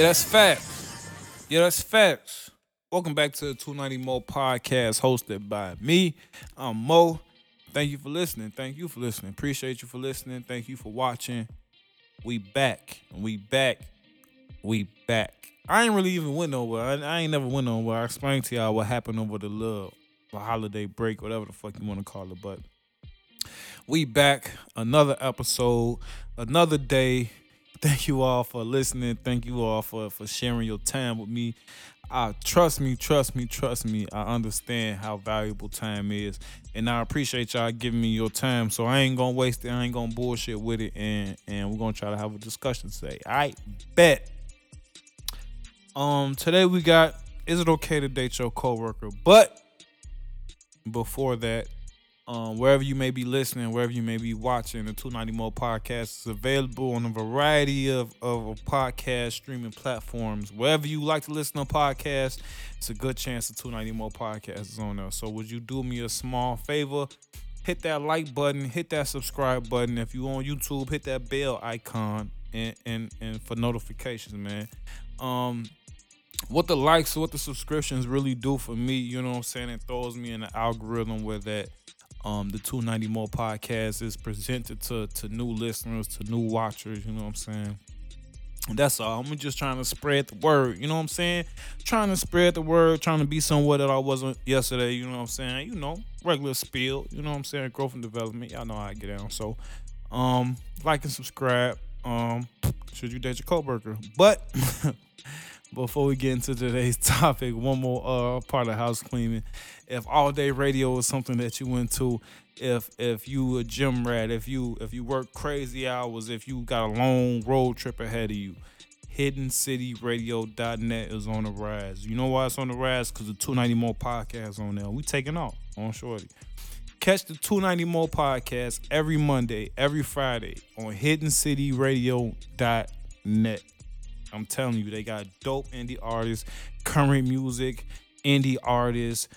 Yeah, that's facts. Yeah, that's facts. Welcome back to the 290 Mo podcast hosted by me. I'm Mo. Thank you for listening. Thank you for listening. Appreciate you for listening. Thank you for watching. We back. We back. We back. I ain't really even went nowhere. I, I ain't never went nowhere. I explained to y'all what happened over the little the holiday break, whatever the fuck you want to call it. But we back. Another episode, another day. Thank you all for listening. Thank you all for, for sharing your time with me. Uh, trust me, trust me, trust me. I understand how valuable time is. And I appreciate y'all giving me your time. So I ain't gonna waste it. I ain't gonna bullshit with it. And and we're gonna try to have a discussion today. I bet. Um today we got is it okay to date your coworker? But before that, um, wherever you may be listening, wherever you may be watching, the 290 Mo podcast is available on a variety of, of podcast streaming platforms. Wherever you like to listen to podcasts, it's a good chance the 290 Mo podcast is on there. So would you do me a small favor? Hit that like button, hit that subscribe button. If you're on YouTube, hit that bell icon and and, and for notifications, man. Um what the likes, what the subscriptions really do for me, you know what I'm saying? It throws me in the algorithm where that um, the 290 Mo podcast is presented to to new listeners, to new watchers. You know what I'm saying? That's all. I'm just trying to spread the word. You know what I'm saying? Trying to spread the word, trying to be somewhere that I wasn't yesterday. You know what I'm saying? You know, regular spiel. You know what I'm saying? Growth and development. Y'all know how I get down. So, um, like and subscribe. Um, should you date your coworker? But before we get into today's topic, one more uh, part of house cleaning. If all day radio is something that you into, if if you a gym rat, if you if you work crazy hours, if you got a long road trip ahead of you, hiddencityradio.net is on the rise. You know why it's on the rise? Because the 290 Mo podcast on there. We taking off on Shorty. Catch the 290 Mo podcast every Monday, every Friday on hiddencityradio.net. I'm telling you, they got dope indie artists, current music, indie artists,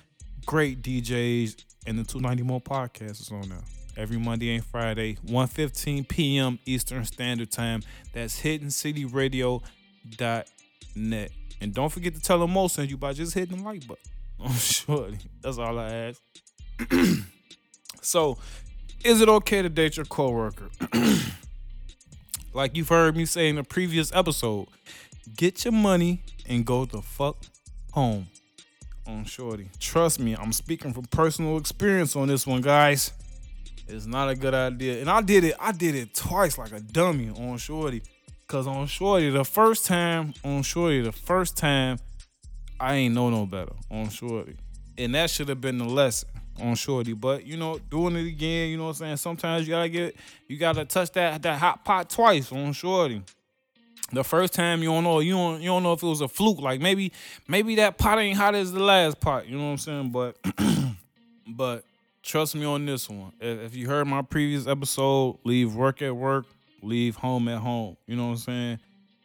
great DJs, and the 290 Mo podcast is on there. Every Monday and Friday, 1:15 p.m. Eastern Standard Time. That's hiddencityradio.net. And don't forget to tell them Mo send you by just hitting the like button. Oh, I'm sure. That's all I ask. so, is it okay to date your coworker? like you've heard me say in a previous episode, get your money and go the fuck home on Shorty. Trust me, I'm speaking from personal experience on this one, guys. It's not a good idea. And I did it, I did it twice like a dummy on Shorty. Cause on Shorty, the first time, on Shorty, the first time, I ain't know no better on Shorty. And that should have been the lesson on Shorty. But you know, doing it again, you know what I'm saying? Sometimes you gotta get you gotta touch that that hot pot twice on Shorty. The first time you don't know, you don't you don't know if it was a fluke. Like maybe maybe that pot ain't hot as the last pot. You know what I'm saying? But but trust me on this one. If, if you heard my previous episode, leave work at work, leave home at home. You know what I'm saying?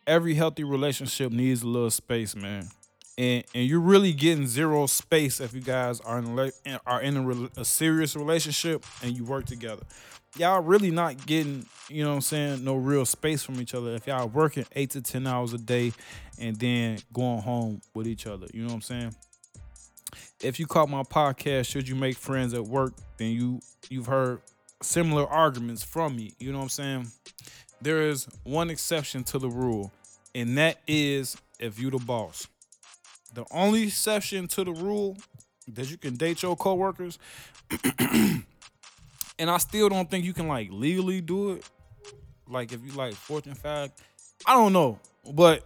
Every healthy relationship needs a little space, man and and you're really getting zero space if you guys are in are in a, a, serious relationship and you work together. Y'all really not getting, you know what I'm saying, no real space from each other if y'all working 8 to 10 hours a day and then going home with each other. You know what I'm saying? If you caught my podcast, should you make friends at work, then you you've heard similar arguments from me. You know what I'm saying? There is one exception to the rule, and that is if you the boss. The only exception to the rule that you can date your coworkers, and I still don't think you can like legally do it. Like if you like Fortune five, I don't know, but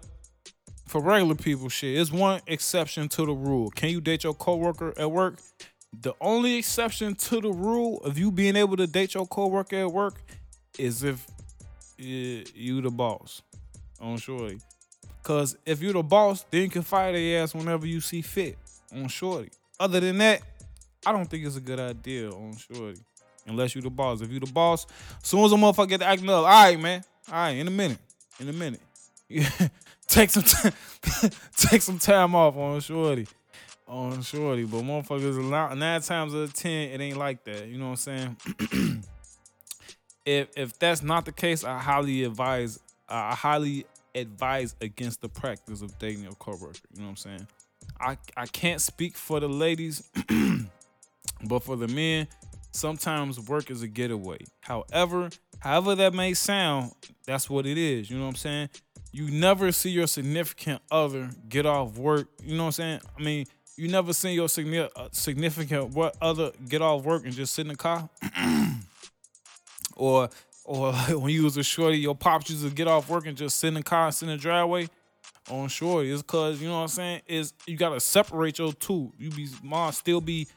for regular people, shit, it's one exception to the rule. Can you date your coworker at work? The only exception to the rule of you being able to date your coworker at work is if you the boss. On shorty. Cause if you're the boss, then you can fire their ass whenever you see fit on Shorty. Other than that, I don't think it's a good idea on Shorty. Unless you the boss. If you the boss, as soon as a motherfucker get acting up, all right, man. All right, in a minute. In a minute. take some time take some time off on Shorty. On Shorty. But motherfuckers nine times out of ten, it ain't like that. You know what I'm saying? if if that's not the case, I highly advise I highly advise against the practice of dating a coworker. You know what I'm saying? I I can't speak for the ladies, but for the men, sometimes work is a getaway. However, however that may sound, that's what it is. You know what I'm saying? You never see your significant other get off work. You know what I'm saying? I mean, you never see your uh, significant what other get off work and just sit in the car, or or when you was a shorty, your pops used to get off work and just sit in the car and sit in the driveway on shorty. It's cause you know what I'm saying. Is you gotta separate your two. You be mom still be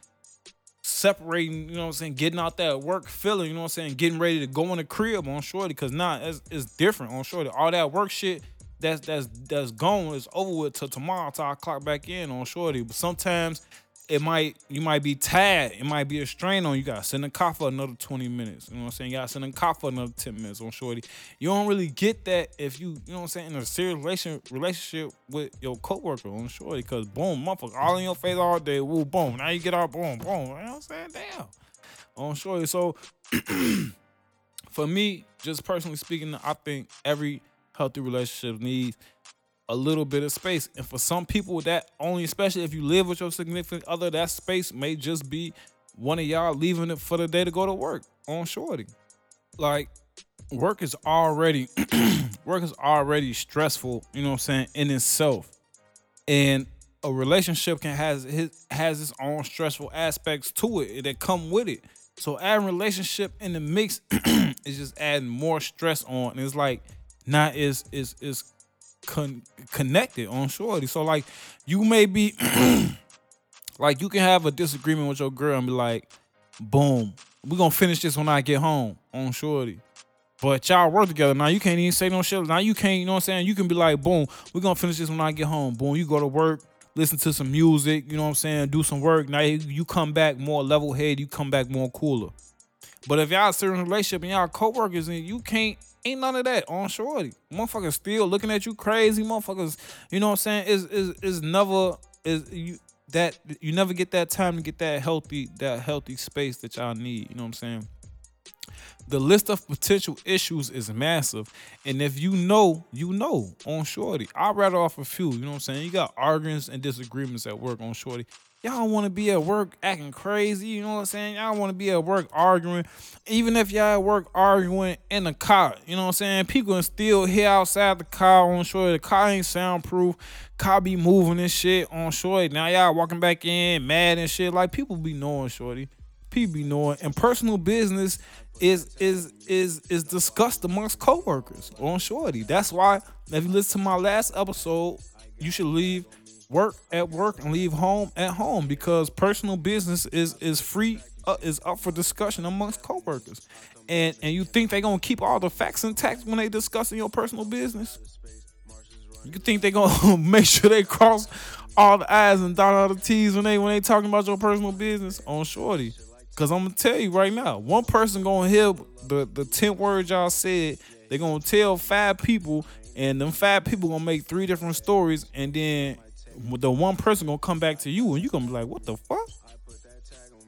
separating, you know what I'm saying, getting out that work feeling, you know what I'm saying, getting ready to go in the crib on shorty. Cause nah, it's, it's different on shorty. All that work shit that's that's that's gone is over with till tomorrow till I clock back in on shorty. But sometimes it might you might be tired. It might be a strain on you. Got to send a cop for another 20 minutes. You know what I'm saying? You got to send a cop for another 10 minutes on shorty. You don't really get that if you you know what I'm saying in a serious relation, relationship with your coworker on shorty. Cause boom, motherfucker, all in your face all day. Woo, boom. Now you get out, boom, boom. You know what I'm saying? Damn. On shorty. So for me, just personally speaking, I think every healthy relationship needs a little bit of space. And for some people, that only, especially if you live with your significant other, that space may just be one of y'all leaving it for the day to go to work on shorty. Like, work is already work is already stressful, you know what I'm saying, in itself. And a relationship can has his has its own stressful aspects to it eh, that come with it. So adding relationship in the mix is just adding more stress on. And it's like not is is is con- connected on shorty. So like you may be like you can have a disagreement with your girl and be like, boom, we gonna finish this when I get home on shorty. But y'all work together. Now you can't even say no shit. Now you can't, you know what I'm saying? You can be like, boom, we're gonna finish this when I get home. Boom, you go to work, listen to some music, you know what I'm saying, do some work. Now you come back more level head, you come back more cooler. But if y'all a certain relationship and y'all co-workers and you can't Ain't none of that on shorty. Motherfuckers still looking at you crazy. Motherfuckers, you know what I'm saying? Is is is never is you that you never get that time to get that healthy that healthy space that y'all need. You know what I'm saying? The list of potential issues is massive. And if you know, you know on Shorty. I'll rattle off a few. You know what I'm saying? You got arguments and disagreements at work on Shorty. Y'all want to be at work acting crazy, you know what I'm saying? Y'all want to be at work arguing. Even if y'all at work arguing in a car, you know what I'm saying? People can still hear outside the car on shore. The car ain't soundproof. Car be moving and shit on short. Now y'all walking back in mad and shit. Like people be knowing, shorty. People be knowing. And personal business is is is is discussed amongst coworkers on shorty. That's why if you listen to my last episode, you should leave work at work and leave home at home because personal business is is free uh, is up for discussion amongst coworkers. And and you think they're gonna keep all the facts intact when they discussing your personal business? You think they're gonna make sure they cross all the I's and dot all the T's when they when they talking about your personal business on Shorty? Cause I'm gonna tell you right now, one person gonna hear the the ten words y'all said. They gonna tell five people, and them five people gonna make three different stories, and then the one person gonna come back to you and you gonna be like, what the fuck?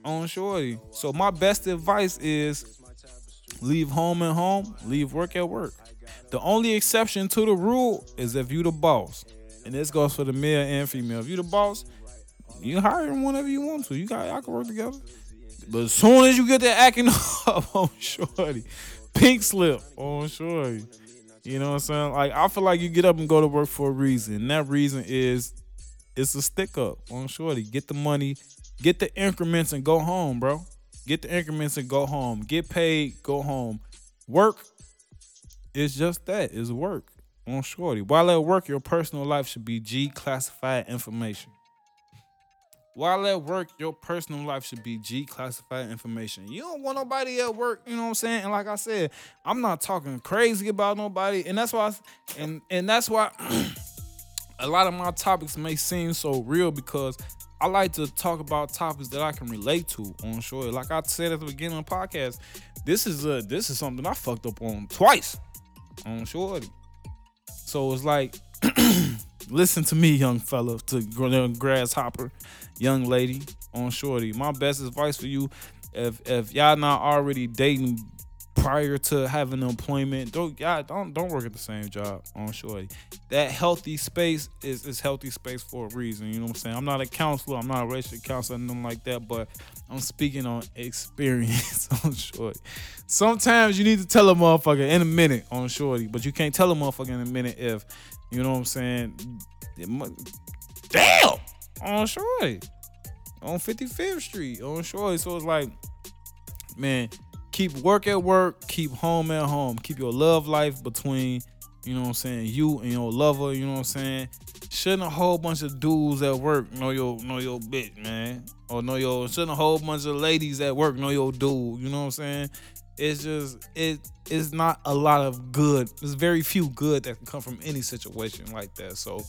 On shorty. So my best advice is leave home at home, leave work at work. The only exception to the rule is if you the boss. And this goes for the male and female. If you the boss, you hire him whenever you want to. You got y'all can work together. But as soon as you get that acting up on shorty, pink slip on shorty. You know what I'm saying? Like I feel like you get up and go to work for a reason. And that reason is it's a stick up on shorty. Get the money, get the increments and go home, bro. Get the increments and go home. Get paid, go home. Work is just that. It's work on shorty. While at work, your personal life should be G classified information. While at work, your personal life should be G classified information. You don't want nobody at work, you know what I'm saying? And like I said, I'm not talking crazy about nobody, and that's why, I, and and that's why a lot of my topics may seem so real because I like to talk about topics that I can relate to on short. Like I said at the beginning of the podcast, this is a this is something I fucked up on twice on shorty. So it's like, listen to me, young fella, to grasshopper, young lady on shorty. My best advice for you, if if y'all not already dating prior to having employment. Don't yeah, don't don't work at the same job um, on shorty. That healthy space is is healthy space for a reason. You know what I'm saying? I'm not a counselor, I'm not a racial counselor, nothing like that, but I'm speaking on experience on shorty. Sometimes you need to tell a motherfucker in a minute on shorty, but you can't tell a motherfucker in a minute if you know what I'm saying. Damn on shorty on 55th Street on shorty. So it's like, man keep work at work, keep home at home. Keep your love life between, you know what I'm saying, you and your lover, you know what I'm saying? Shouldn't a whole bunch of dudes at work know your know your bitch, man. Or know your shouldn't a whole bunch of ladies at work know your dude, you know what I'm saying? It's just it it's not a lot of good. There's very few good that can come from any situation like that. So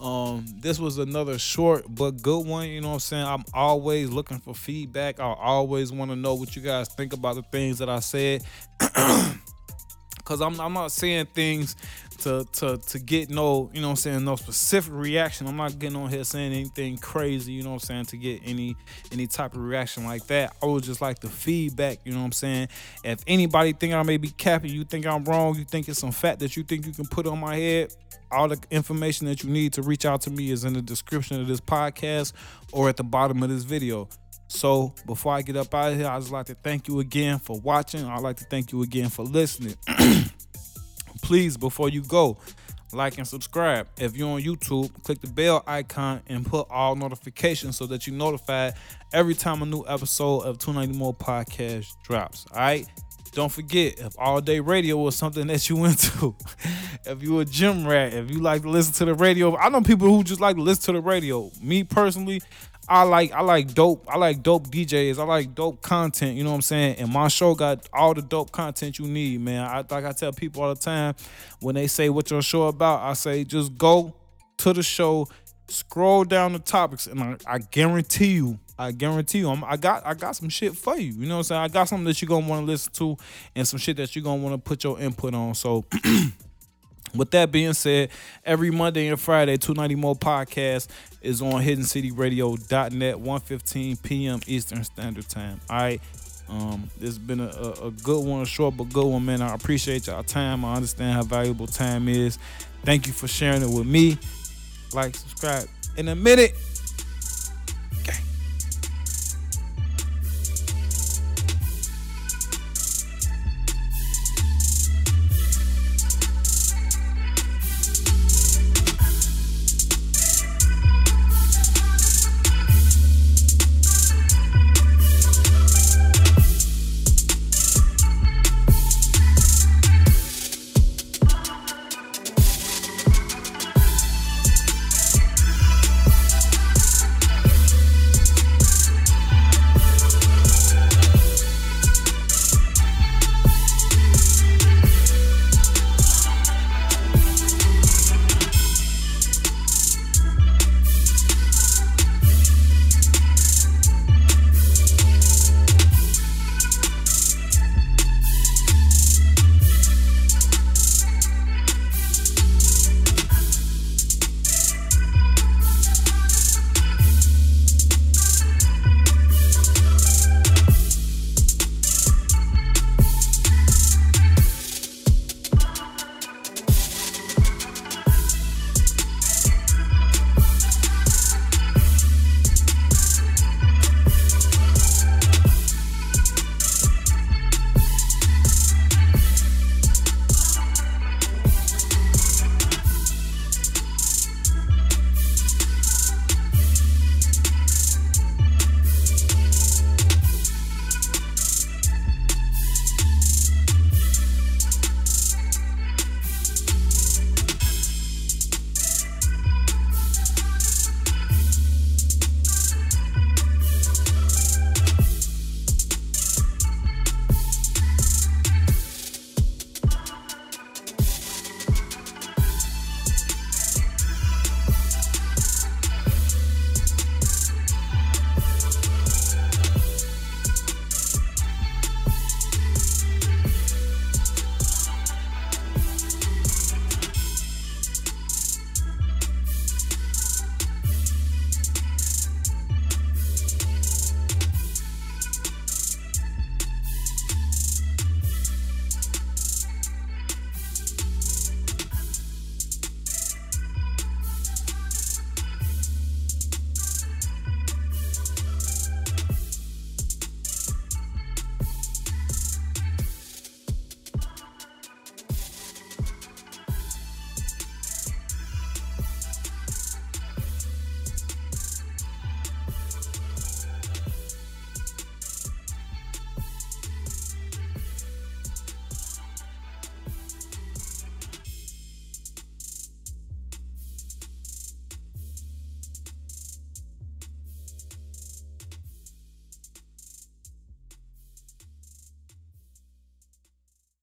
um, this was another short but good one. You know what I'm saying? I'm always looking for feedback. I always want to know what you guys think about the things that I said. Cause I'm I'm not saying things to to to get no, you know what I'm saying, no specific reaction. I'm not getting on here saying anything crazy, you know what I'm saying, to get any any type of reaction like that. I would just like the feedback, you know what I'm saying? If anybody think I may be capping, you think I'm wrong, you think it's some fact that you think you can put on my head, all the information that you need to reach out to me is in the description of this podcast or at the bottom of this video. So before I get up out of here, I just like to thank you again for watching. I'd like to thank you again for listening. Please, before you go, like and subscribe. If you're on YouTube, click the bell icon and put all notifications so that you're notified every time a new episode of 290 Mo Podcast drops. All right. Don't forget, if all day radio was something that you into, if you a gym rat, if you like to listen to the radio, I know people who just like to listen to the radio. Me personally, I like I like dope. I like dope DJs. I like dope content. You know what I'm saying? And my show got all the dope content you need, man. I like I tell people all the time when they say what your show about, I say just go to the show, scroll down the topics, and I, I guarantee you I guarantee you, I'm, I got I got some shit for you. You know what I'm saying? I got something that you're gonna want to listen to, and some shit that you're gonna want to put your input on. So. With that being said, every Monday and Friday, 290 Mo Podcast is on hiddencityradio.net, 1.15 p.m. Eastern Standard Time. All right. Um, this has been a, a, a, good one, a short but good one, man. I appreciate y'all time. I understand how valuable time is. Thank you for sharing it with me. Like, subscribe. In a minute,